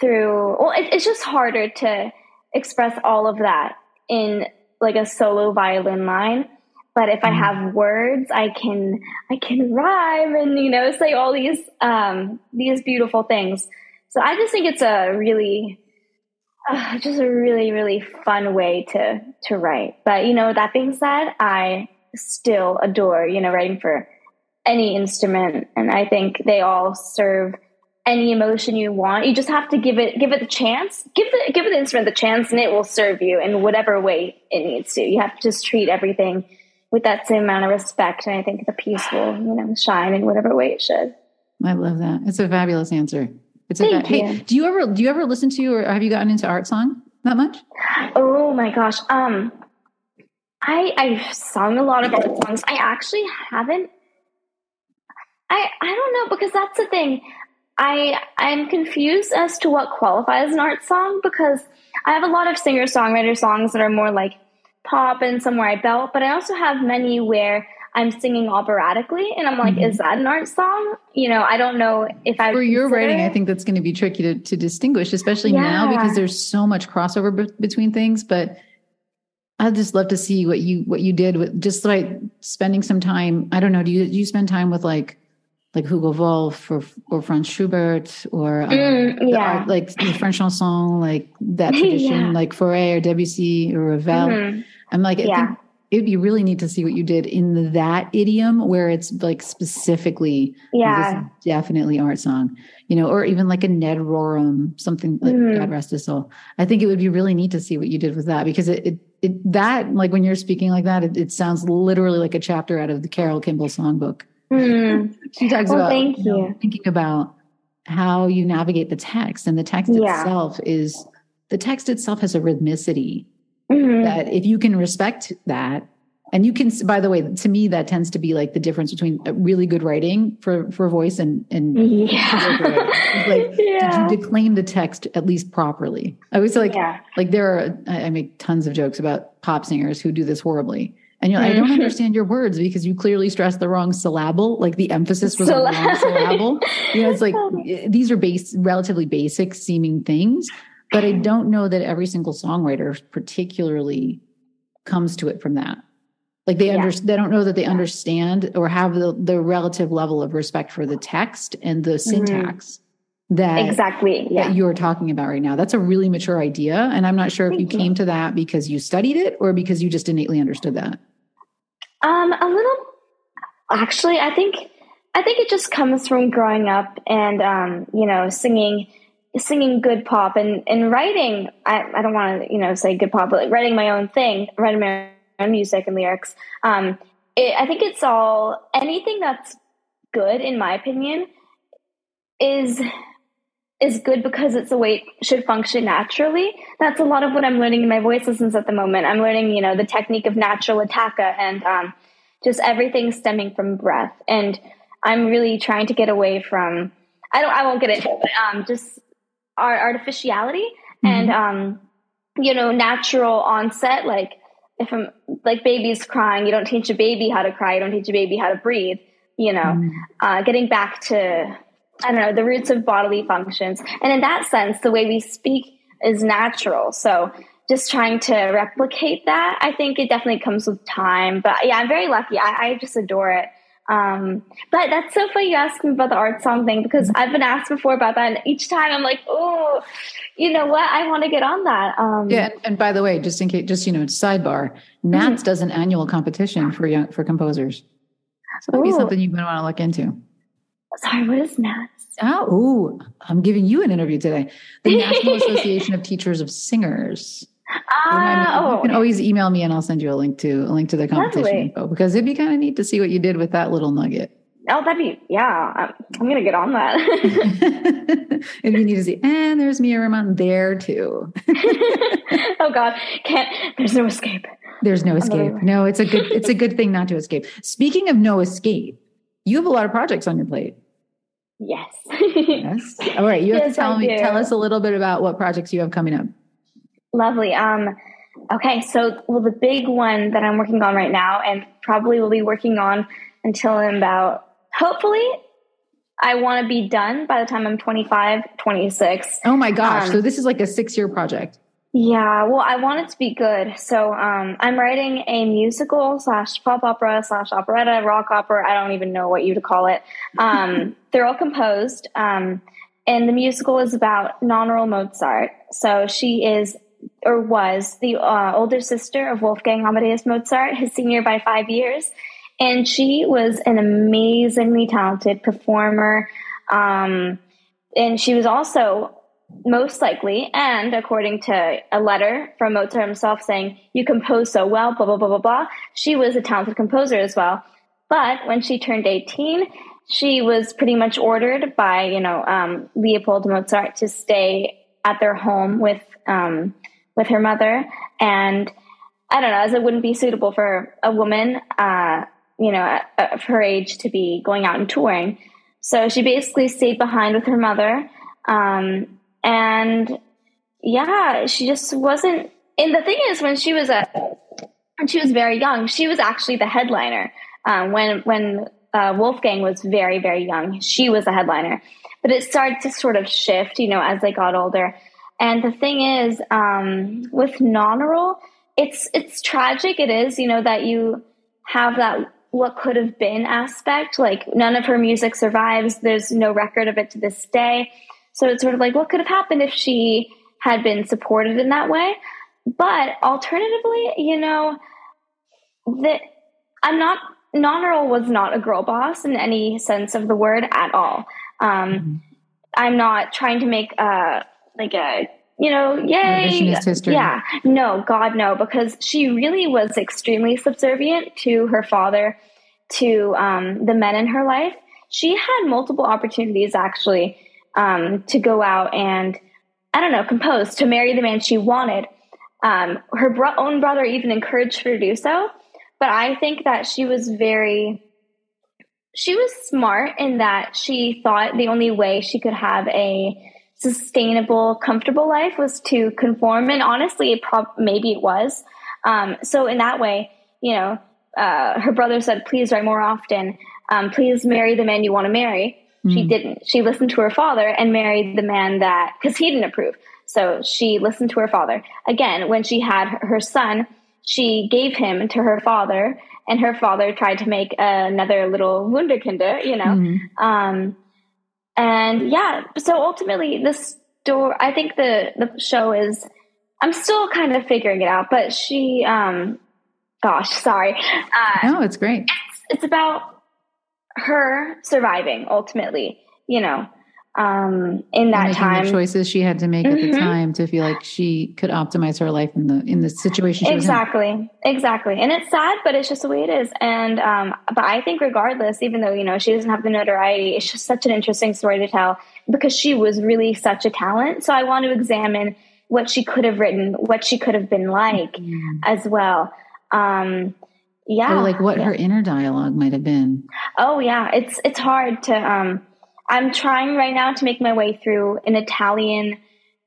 through, well, it, it's just harder to express all of that in like a solo violin line. But if I mm-hmm. have words, I can I can rhyme and you know say all these um, these beautiful things. So I just think it's a really uh, just a really really fun way to to write. But you know that being said, I still adore you know writing for any instrument, and I think they all serve any emotion you want. You just have to give it give it the chance. Give the give the instrument the chance and it will serve you in whatever way it needs to. You have to just treat everything with that same amount of respect and I think the piece will, you know, shine in whatever way it should. I love that. It's a fabulous answer. It's Thank a hey, do you ever do you ever listen to or have you gotten into art song that much? Oh my gosh. Um I I've sung a lot of art songs. I actually haven't I I don't know because that's the thing. I I'm confused as to what qualifies an art song because I have a lot of singer songwriter songs that are more like pop and somewhere I belt, but I also have many where I'm singing operatically, and I'm like, mm-hmm. is that an art song? You know, I don't know if I for your writing. I think that's going to be tricky to, to distinguish, especially yeah. now because there's so much crossover be- between things. But I'd just love to see what you what you did with just like spending some time. I don't know. Do you do you spend time with like like Hugo Wolf or or Franz Schubert or um, mm, yeah. art, like the French chanson, like that tradition, yeah. like Fauré or Debussy or Ravel. Mm-hmm. I'm like, yeah. think it'd be really neat to see what you did in that idiom where it's like specifically, yeah, definitely art song, you know, or even like a Ned Rorem, something like mm-hmm. God rest his soul. I think it would be really neat to see what you did with that because it, it, it that like when you're speaking like that, it, it sounds literally like a chapter out of the Carol Kimball songbook. Mm. she talks well, about thank you. Know, thinking about how you navigate the text, and the text yeah. itself is the text itself has a rhythmicity mm-hmm. that if you can respect that and you can by the way to me that tends to be like the difference between really good writing for for voice and and yeah. like yeah. did you declaim the text at least properly i was like yeah. like there are i make tons of jokes about pop singers who do this horribly and you're like, I don't mm-hmm. understand your words because you clearly stressed the wrong syllable. Like the emphasis was on the wrong syllable. You know, it's like these are base, relatively basic seeming things, but I don't know that every single songwriter particularly comes to it from that. Like they yeah. understand, they don't know that they yeah. understand or have the, the relative level of respect for the text and the mm-hmm. syntax that exactly yeah. that you're talking about right now. That's a really mature idea, and I'm not sure if you, you came to that because you studied it or because you just innately understood that. Um, a little. Actually, I think I think it just comes from growing up and um, you know singing singing good pop and and writing. I, I don't want to you know say good pop, but like writing my own thing, writing my own music and lyrics. Um, it, I think it's all anything that's good, in my opinion, is is good because it's the way it should function naturally. That's a lot of what I'm learning in my voice lessons at the moment. I'm learning, you know, the technique of natural attacca and um, just everything stemming from breath. And I'm really trying to get away from, I don't, I won't get into it, but um, just our artificiality mm-hmm. and, um, you know, natural onset. Like if I'm like baby's crying, you don't teach a baby how to cry. You don't teach a baby how to breathe, you know, mm-hmm. uh, getting back to I don't know, the roots of bodily functions. And in that sense, the way we speak is natural. So just trying to replicate that, I think it definitely comes with time. But yeah, I'm very lucky. I, I just adore it. Um, but that's so funny you ask me about the art song thing because. I've been asked before about that, and each time I'm like, oh, you know what? I want to get on that. Um, yeah, and, and, by the way, just in case, just you know, sidebar, NATS mm-hmm. does an annual competition for young for composers, so that'd be something you might want to look into. Sorry, what is NATS? Oh, ooh, I'm giving you an interview today. The National Association of Teachers of Singers. Ah, oh. You can always email me and I'll send you a link to a link to the competition Lovely. info because it'd be kind of neat to see what you did with that little nugget. Oh, that'd be yeah. I'm, I'm gonna get on that. if you need to see, and there's Mia Ruhman there too. oh God, can't. There's no escape. There's no escape. No, it's a good. It's a good thing not to escape. Speaking of no escape, you have a lot of projects on your plate. Yes. yes. All right. You have yes, to tell I me. Do. Tell us a little bit about what projects you have coming up. Lovely. Um, okay, so well, the big one that I'm working on right now, and probably will be working on until I'm about, hopefully, I want to be done by the time I'm 25, 26. Oh my gosh! Um, so this is like a six year project. Yeah, well, I want it to be good. So um, I'm writing a musical slash pop opera slash operetta, rock opera. I don't even know what you would call it. Um, they're all composed. Um, and the musical is about Nannerl Mozart. So she is or was the uh, older sister of Wolfgang Amadeus Mozart, his senior by five years. And she was an amazingly talented performer. Um, and she was also most likely, and according to a letter from Mozart himself saying, You compose so well, blah, blah, blah, blah, blah, she was a talented composer as well. But when she turned 18, she was pretty much ordered by, you know, um, Leopold Mozart to stay at their home with um, with her mother. And I don't know, as it wouldn't be suitable for a woman, uh, you know, of her age to be going out and touring. So she basically stayed behind with her mother. Um, and yeah, she just wasn't. And the thing is, when she was a, when she was very young, she was actually the headliner. Um, when when uh, Wolfgang was very very young, she was the headliner. But it started to sort of shift, you know, as they got older. And the thing is, um, with Nannerl, it's it's tragic. It is, you know, that you have that what could have been aspect. Like none of her music survives. There's no record of it to this day. So it's sort of like what could have happened if she had been supported in that way. But alternatively, you know, that I'm not Nannerl was not a girl boss in any sense of the word at all. Um, mm-hmm. I'm not trying to make a like a you know, yay. Yeah. No, God, no, because she really was extremely subservient to her father, to um, the men in her life. She had multiple opportunities actually um, to go out and, I don't know, compose, to marry the man she wanted. Um, her bro- own brother even encouraged her to do so. But I think that she was very, she was smart in that she thought the only way she could have a sustainable, comfortable life was to conform. And honestly, it maybe it was. Um, so in that way, you know, uh, her brother said, please write more often. Um, please marry the man you want to marry. Mm. She didn't. She listened to her father and married the man that, cause he didn't approve. So she listened to her father. Again, when she had her son, she gave him to her father and her father tried to make another little wunderkinder, you know. Mm. Um, and yeah, so ultimately this story, I think the, the show is, I'm still kind of figuring it out, but she, um, gosh, sorry. Uh, no, it's great. It's, it's about her surviving ultimately, you know, um, in that time. The choices she had to make mm-hmm. at the mm-hmm. time to feel like she could optimize her life in the in the situation. exactly, exactly. And it's sad, but it's just the way it is. And um, but I think regardless, even though you know she doesn't have the notoriety, it's just such an interesting story to tell because she was really such a talent. So I want to examine what she could have written, what she could have been like, mm-hmm. as well. Um, yeah, or like what yeah. her inner dialogue might have been. Oh yeah, it's it's hard to um I'm trying right now to make my way through an Italian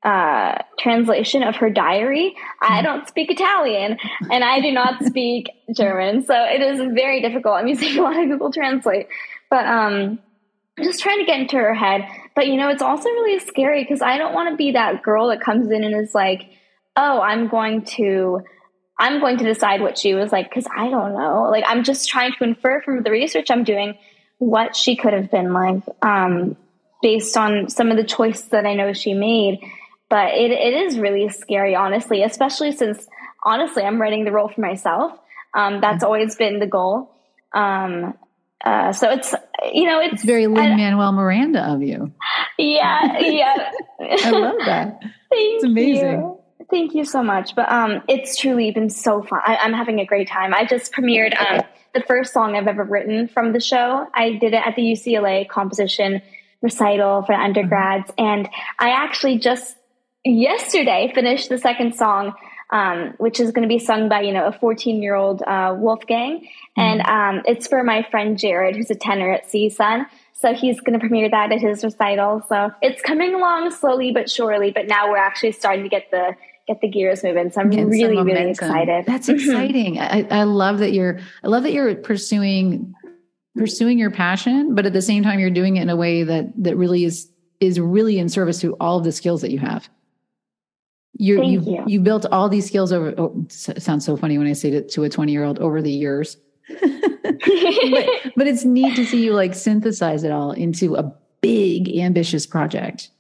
uh, translation of her diary. I mm-hmm. don't speak Italian and I do not speak German, so it is very difficult. I'm using a lot of Google Translate, but um, I'm just trying to get into her head. But you know, it's also really scary because I don't want to be that girl that comes in and is like, "Oh, I'm going to." I'm going to decide what she was like because I don't know. Like I'm just trying to infer from the research I'm doing what she could have been like um, based on some of the choices that I know she made. But it, it is really scary, honestly, especially since honestly I'm writing the role for myself. Um, that's mm-hmm. always been the goal. Um, uh, so it's you know it's, it's very Lin Manuel Miranda of you. Yeah, yeah. I love that. Thank it's amazing. You. Thank you so much. But um, it's truly been so fun. I, am having a great time. I just premiered um, the first song I've ever written from the show. I did it at the UCLA composition recital for undergrads, mm-hmm. and I actually just yesterday finished the second song um, which is going to be sung by you know a 14 year old uh, Wolfgang, mm-hmm. and um, it's for my friend Jared, who's a tenor at CSUN. So he's going to premiere that at his recital. So it's coming along slowly but surely. But now we're actually starting to get the get the gears moving. So I'm really really excited. That's mm-hmm. exciting. I, I love that you're. I love that you're pursuing pursuing your passion, but at the same time you're doing it in a way that that really is is really in service to all of the skills that you have you you, you you built all these skills over oh, sounds so funny when i say it to a 20 year old over the years but, but it's neat to see you like synthesize it all into a big ambitious project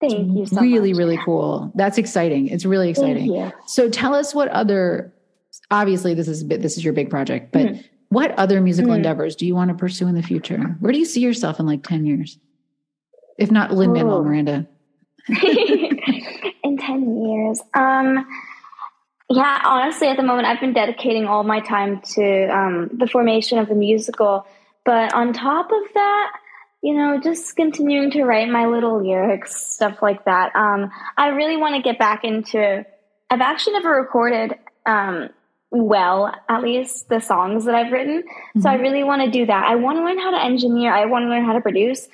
thank it's you so really much. really cool that's exciting it's really exciting so tell us what other obviously this is this is your big project but mm. what other musical mm. endeavors do you want to pursue in the future where do you see yourself in like 10 years if not lin manuel miranda in 10 years. Um, yeah, honestly, at the moment, I've been dedicating all my time to um, the formation of the musical. But on top of that, you know, just continuing to write my little lyrics, stuff like that. Um, I really want to get back into. I've actually never recorded um, well, at least the songs that I've written. Mm-hmm. So I mm-hmm. really want to do that. I want to learn how to engineer. I want to learn how to produce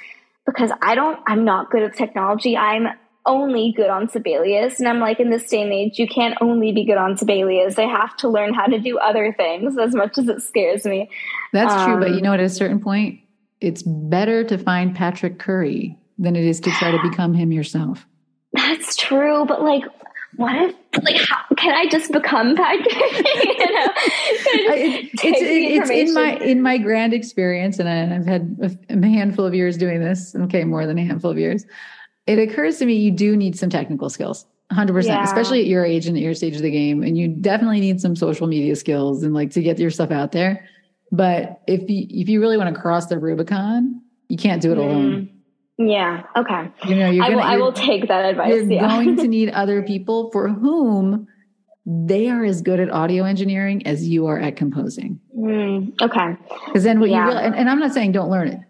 because I don't. I'm not good at technology. I'm only good on Sibelius. And I'm like, in this day and age, you can't only be good on Sibelius. I have to learn how to do other things as much as it scares me. That's um, true. But you um, know, at a certain point, it's better to find Patrick Curry than it is to try to become him yourself. That's true. But like, what if like how can I just become Patrick? you know, it's, it's, it's in my in my grand experience, and I, have had a handful of years doing this. Okay, more than a handful of years it occurs to me you do need some technical skills 100% yeah. especially at your age and at your stage of the game and you definitely need some social media skills and like to get your stuff out there but if you if you really want to cross the rubicon you can't do it mm. alone yeah okay you know you're gonna, I, will, I will take that advice you're yeah. going to need other people for whom they are as good at audio engineering as you are at composing mm. okay because then what yeah. you really and, and i'm not saying don't learn it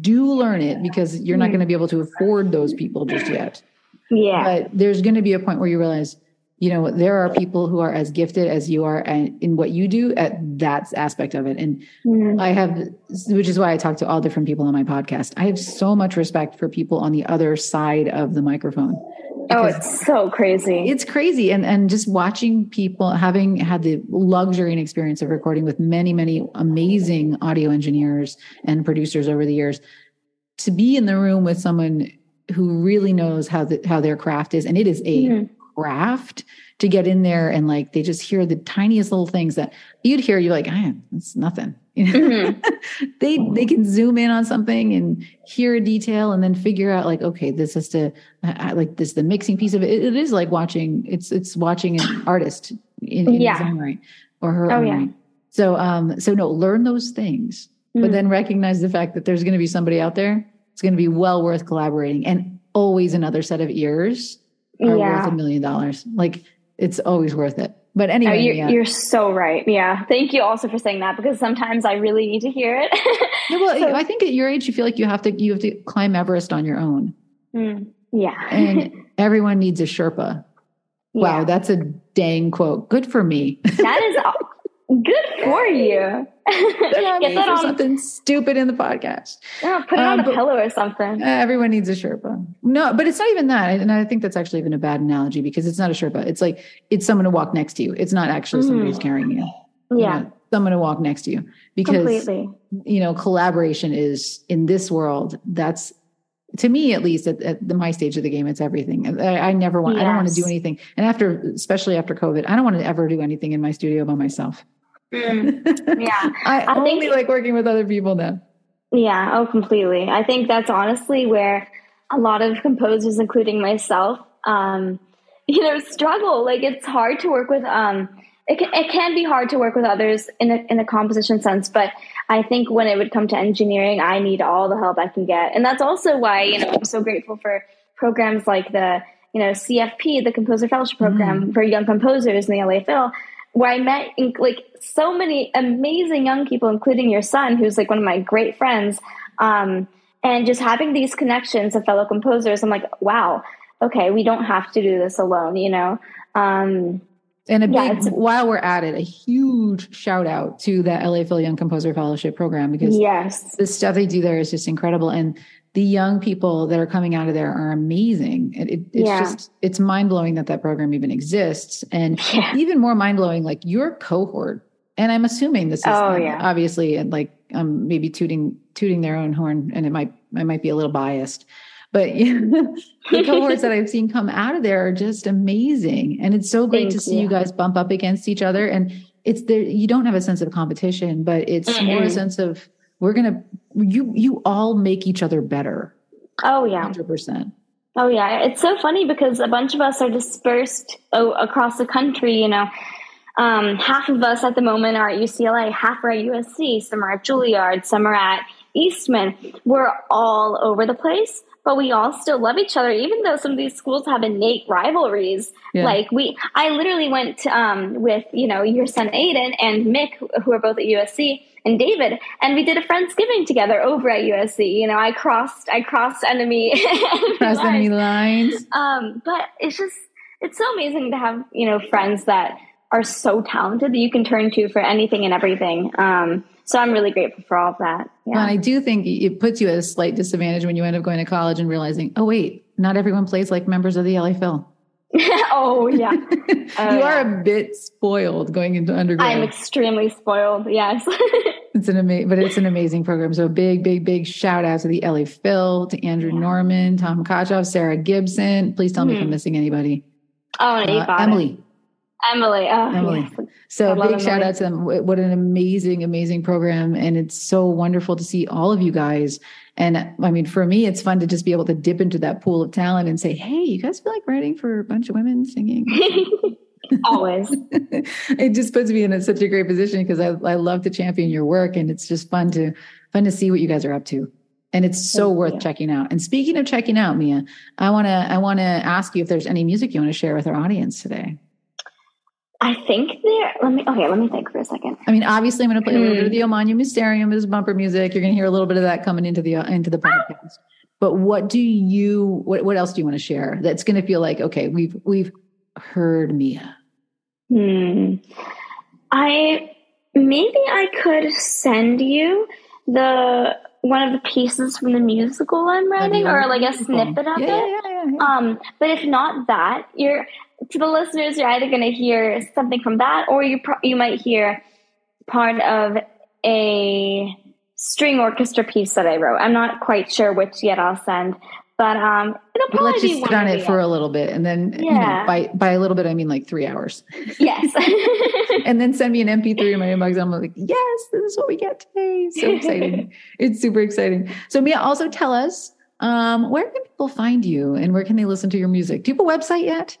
do learn it because you're not going to be able to afford those people just yet. Yeah. But there's going to be a point where you realize, you know, there are people who are as gifted as you are in what you do at that aspect of it. And mm. I have, which is why I talk to all different people on my podcast. I have so much respect for people on the other side of the microphone Oh, it's so crazy. It's crazy. And and just watching people having had the luxury and experience of recording with many, many amazing audio engineers and producers over the years, to be in the room with someone who really knows how the, how their craft is, and it is a mm-hmm. Craft to get in there and like they just hear the tiniest little things that you'd hear. You're like, ah, it's nothing. mm-hmm. they they can zoom in on something and hear a detail and then figure out like okay this has to like this the mixing piece of it. it. it is like watching it's it's watching an artist in, in yeah. his own right or her oh, own yeah. right so um so no learn those things mm-hmm. but then recognize the fact that there's going to be somebody out there it's going to be well worth collaborating and always another set of ears are yeah. worth a million dollars like it's always worth it but anyway, you're, yeah. you're, so right. Yeah. Thank you also for saying that because sometimes I really need to hear it. well, so, I think at your age, you feel like you have to, you have to climb Everest on your own. Mm, yeah. and everyone needs a Sherpa. Wow. That's a dang quote. Good for me. That is Good for you. Get that on something stupid in the podcast. Yeah, put it um, on a pillow or something. everyone needs a Sherpa. No, but it's not even that. And I think that's actually even a bad analogy because it's not a Sherpa. It's like it's someone to walk next to you. It's not actually somebody who's mm. carrying you. Yeah. You know, someone to walk next to you because Completely. you know collaboration is in this world that's to me at least at, at the, my stage of the game it's everything i, I never want yes. i don't want to do anything and after especially after covid i don't want to ever do anything in my studio by myself mm, yeah. I, I only think, like working with other people now yeah. Oh completely. I think that's honestly where a lot of composers including myself um you know struggle. Like it's hard to work with um it can, it can be hard to work with others in a, in a composition sense, but I think when it would come to engineering, I need all the help I can get. And that's also why, you know, I'm so grateful for programs like the, you know, CFP, the Composer Fellowship Program mm. for young composers in the LA Phil, where I met like so many amazing young people, including your son, who's like one of my great friends. Um, and just having these connections of fellow composers, I'm like, wow, okay, we don't have to do this alone, you know? Um, and a big, while we're at it, a huge shout out to the LA Phil Young Composer Fellowship Program because yes, the stuff they do there is just incredible. And the young people that are coming out of there are amazing. It, it, it's yeah. just, it's mind blowing that that program even exists. And yeah. even more mind blowing, like your cohort. And I'm assuming this is oh, yeah. obviously and like um, maybe tooting, tooting their own horn and it might, I might be a little biased, but the cohorts that I've seen come out of there are just amazing. And it's so great Thank to see you. you guys bump up against each other. And it's there, you don't have a sense of competition, but it's mm-hmm. more a sense of we're gonna you you all make each other better. Oh yeah. Hundred percent. Oh yeah. It's so funny because a bunch of us are dispersed oh, across the country, you know. Um, half of us at the moment are at UCLA, half are at USC, some are at Juilliard, some are at Eastman. We're all over the place but we all still love each other, even though some of these schools have innate rivalries. Yeah. Like we, I literally went um, with you know your son Aiden and Mick, who are both at USC, and David, and we did a friendsgiving together over at USC. You know, I crossed, I crossed enemy, crossed enemy lines. Um, but it's just, it's so amazing to have you know friends that are so talented that you can turn to for anything and everything. Um, so I'm really grateful for all of that. Yeah. Well, and I do think it puts you at a slight disadvantage when you end up going to college and realizing, oh wait, not everyone plays like members of the LA Phil. oh yeah, uh, you are a bit spoiled going into undergrad. I'm extremely spoiled. Yes. it's an amazing, but it's an amazing program. So big, big, big shout out to the LA Phil, to Andrew yeah. Norman, Tom Kochoff, Sarah Gibson. Please tell mm-hmm. me if I'm hmm. missing anybody. Oh, uh, Emily. It. Emily. Oh, Emily. Yes. So big Emily. shout out to them. What an amazing, amazing program. And it's so wonderful to see all of you guys. And I mean, for me, it's fun to just be able to dip into that pool of talent and say, Hey, you guys feel like writing for a bunch of women singing? Always. it just puts me in a, such a great position because I, I love to champion your work and it's just fun to fun to see what you guys are up to and it's so Thank worth you. checking out. And speaking of checking out, Mia, I want to I want to ask you if there's any music you want to share with our audience today. I think there. Let me. Okay, let me think for a second. I mean, obviously, I'm going to play a little bit of the hmm. O Magnum Mysterium as bumper music. You're going to hear a little bit of that coming into the uh, into the podcast. But what do you? What What else do you want to share? That's going to feel like okay, we've we've heard Mia. Hmm. I maybe I could send you the one of the pieces from the musical I'm writing, or like a snippet of yeah, it. Yeah, yeah, um, but if not that, you're to the listeners, you're either going to hear something from that, or you pro- you might hear part of a string orchestra piece that I wrote. I'm not quite sure which yet I'll send, but um, it'll probably we'll let you sit on it for a little bit, and then yeah. you know, by by a little bit I mean like three hours. Yes, and then send me an MP3 in my inbox. I'm like, yes, this is what we get today. So exciting! it's super exciting. So Mia, also tell us um, where can people find you, and where can they listen to your music? Do you have a website yet?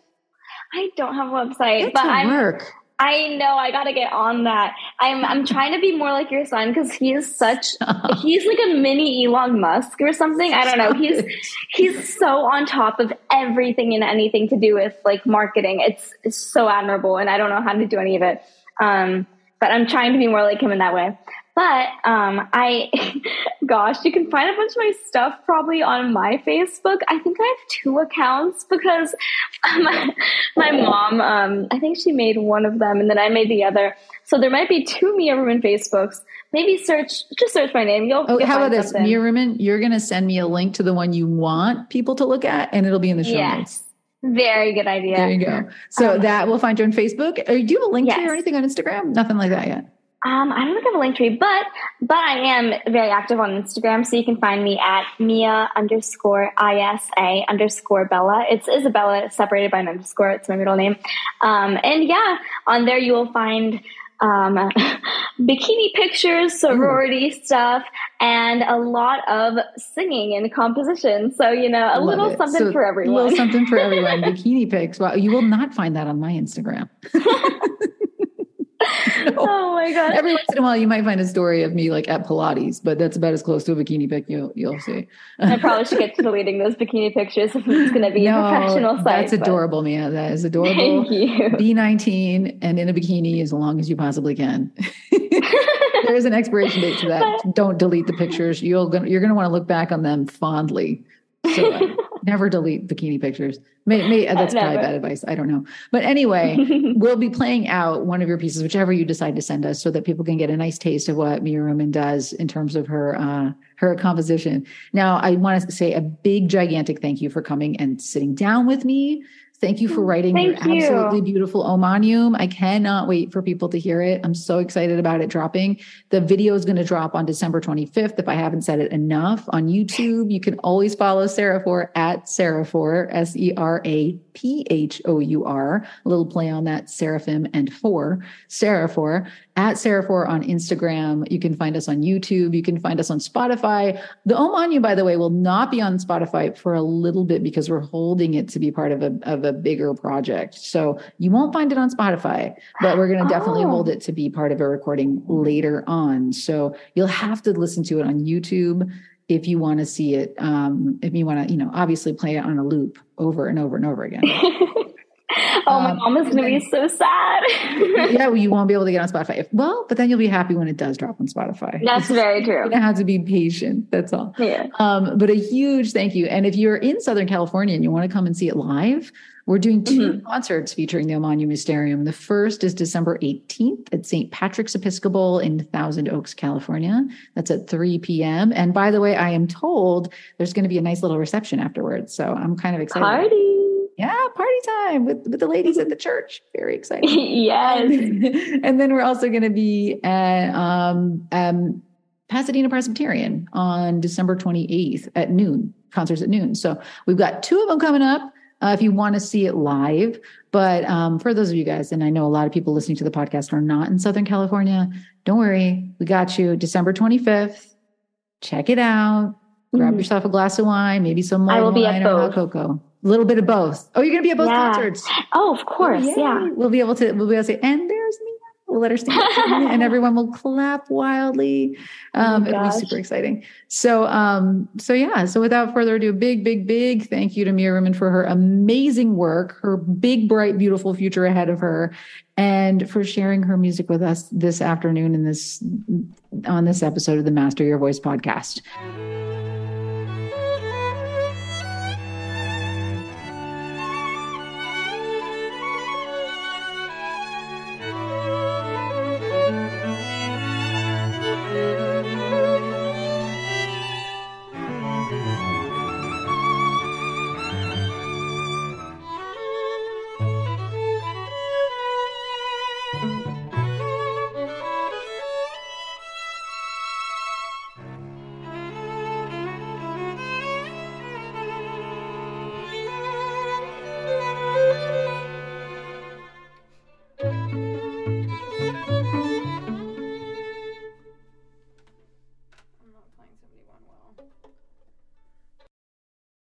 I don't have a website, it's but I'm work. I know I got to get on that. I'm I'm trying to be more like your son because he is such he's like a mini Elon Musk or something. I don't know. He's he's so on top of everything and anything to do with like marketing. It's it's so admirable, and I don't know how to do any of it. Um, but I'm trying to be more like him in that way. But um, I, gosh, you can find a bunch of my stuff probably on my Facebook. I think I have two accounts because my, my mom, um, I think she made one of them and then I made the other. So there might be two Mia Ruhman Facebooks. Maybe search, just search my name. You'll. Oh, you'll how about this, Mia Ruhman? You're going to send me a link to the one you want people to look at, and it'll be in the show yes. notes. Very good idea. There you go. So um, that we'll find you on Facebook. Or do you have a link yes. to or anything on Instagram? Nothing like that yet. Um, I don't think I have a Linktree, but but I am very active on Instagram, so you can find me at Mia underscore ISA underscore Bella. It's Isabella separated by an underscore. It's my middle name. Um, and yeah, on there you will find um, bikini pictures, sorority Ooh. stuff, and a lot of singing and composition. So, you know, a Love little it. something so, for everyone. A little something for everyone. bikini pics. Well, You will not find that on my Instagram. Oh my god! Every once in a while, you might find a story of me like at Pilates, but that's about as close to a bikini pic you'll you'll see. I probably should get to deleting those bikini pictures if it's going to be no, a professional site. That's adorable, Mia. That is adorable. Thank you. Be nineteen and in a bikini as long as you possibly can. there is an expiration date to that. Don't delete the pictures. You'll you're going to want to look back on them fondly. So uh, never delete bikini pictures. May, may, that's probably bad advice. I don't know. But anyway, we'll be playing out one of your pieces, whichever you decide to send us, so that people can get a nice taste of what Mia Ruhman does in terms of her uh, her composition. Now, I want to say a big, gigantic thank you for coming and sitting down with me Thank you for writing Thank your you. absolutely beautiful O Magnum. I cannot wait for people to hear it. I'm so excited about it dropping. The video is going to drop on December 25th. If I haven't said it enough on YouTube, you can always follow Seraphour at Seraphour S E R A P H O U R. A little play on that seraphim and four, Seraphour at Seraphour on Instagram. You can find us on YouTube. You can find us on Spotify. The Om by the way, will not be on Spotify for a little bit because we're holding it to be part of a, of a bigger project. So you won't find it on Spotify, but we're going to definitely oh. hold it to be part of a recording later on. So you'll have to listen to it on YouTube if you want to see it. Um, if you want to, you know, obviously play it on a loop over and over and over again. oh, my um, mom is going to be so sad. yeah, well, you won't be able to get on Spotify. If, well, but then you'll be happy when it does drop on Spotify. That's very true. You have to be patient. That's all. Yeah. Um, but a huge thank you. And if you're in Southern California and you want to come and see it live, we're doing 2 mm-hmm. concerts featuring the O Magnum Mysterium. The first is December 18th at St. Patrick's Episcopal in Thousand Oaks, California. That's at 3 p.m. And by the way, I am told there's going to be a nice little reception afterwards. So I'm kind of excited. Party. Yeah, party time with, with the ladies at the church. Very exciting. yes. and then we're also going to be at um, um, Pasadena Presbyterian on December 28th at noon, concerts at noon. So we've got two of them coming up uh, if you want to see it live. But um, for those of you guys, and I know a lot of people listening to the podcast are not in Southern California, don't worry. We got you December 25th. Check it out. Grab mm-hmm. yourself a glass of wine, maybe some I will be at both. hot cocoa. A little bit of both. Oh, you're going to be at both yeah. concerts. Oh, of course. Oh, yeah. We'll be able to, we'll be able to say, and there's. We'll let her stand and everyone will clap wildly. Oh um, oh it'll be super exciting. So, um, so yeah. So without further ado, big, big, big thank you to Mia Ruhman for her amazing work, her big, bright, beautiful future ahead of her, and for sharing her music with us this afternoon in this on this episode of the Master Your Voice podcast.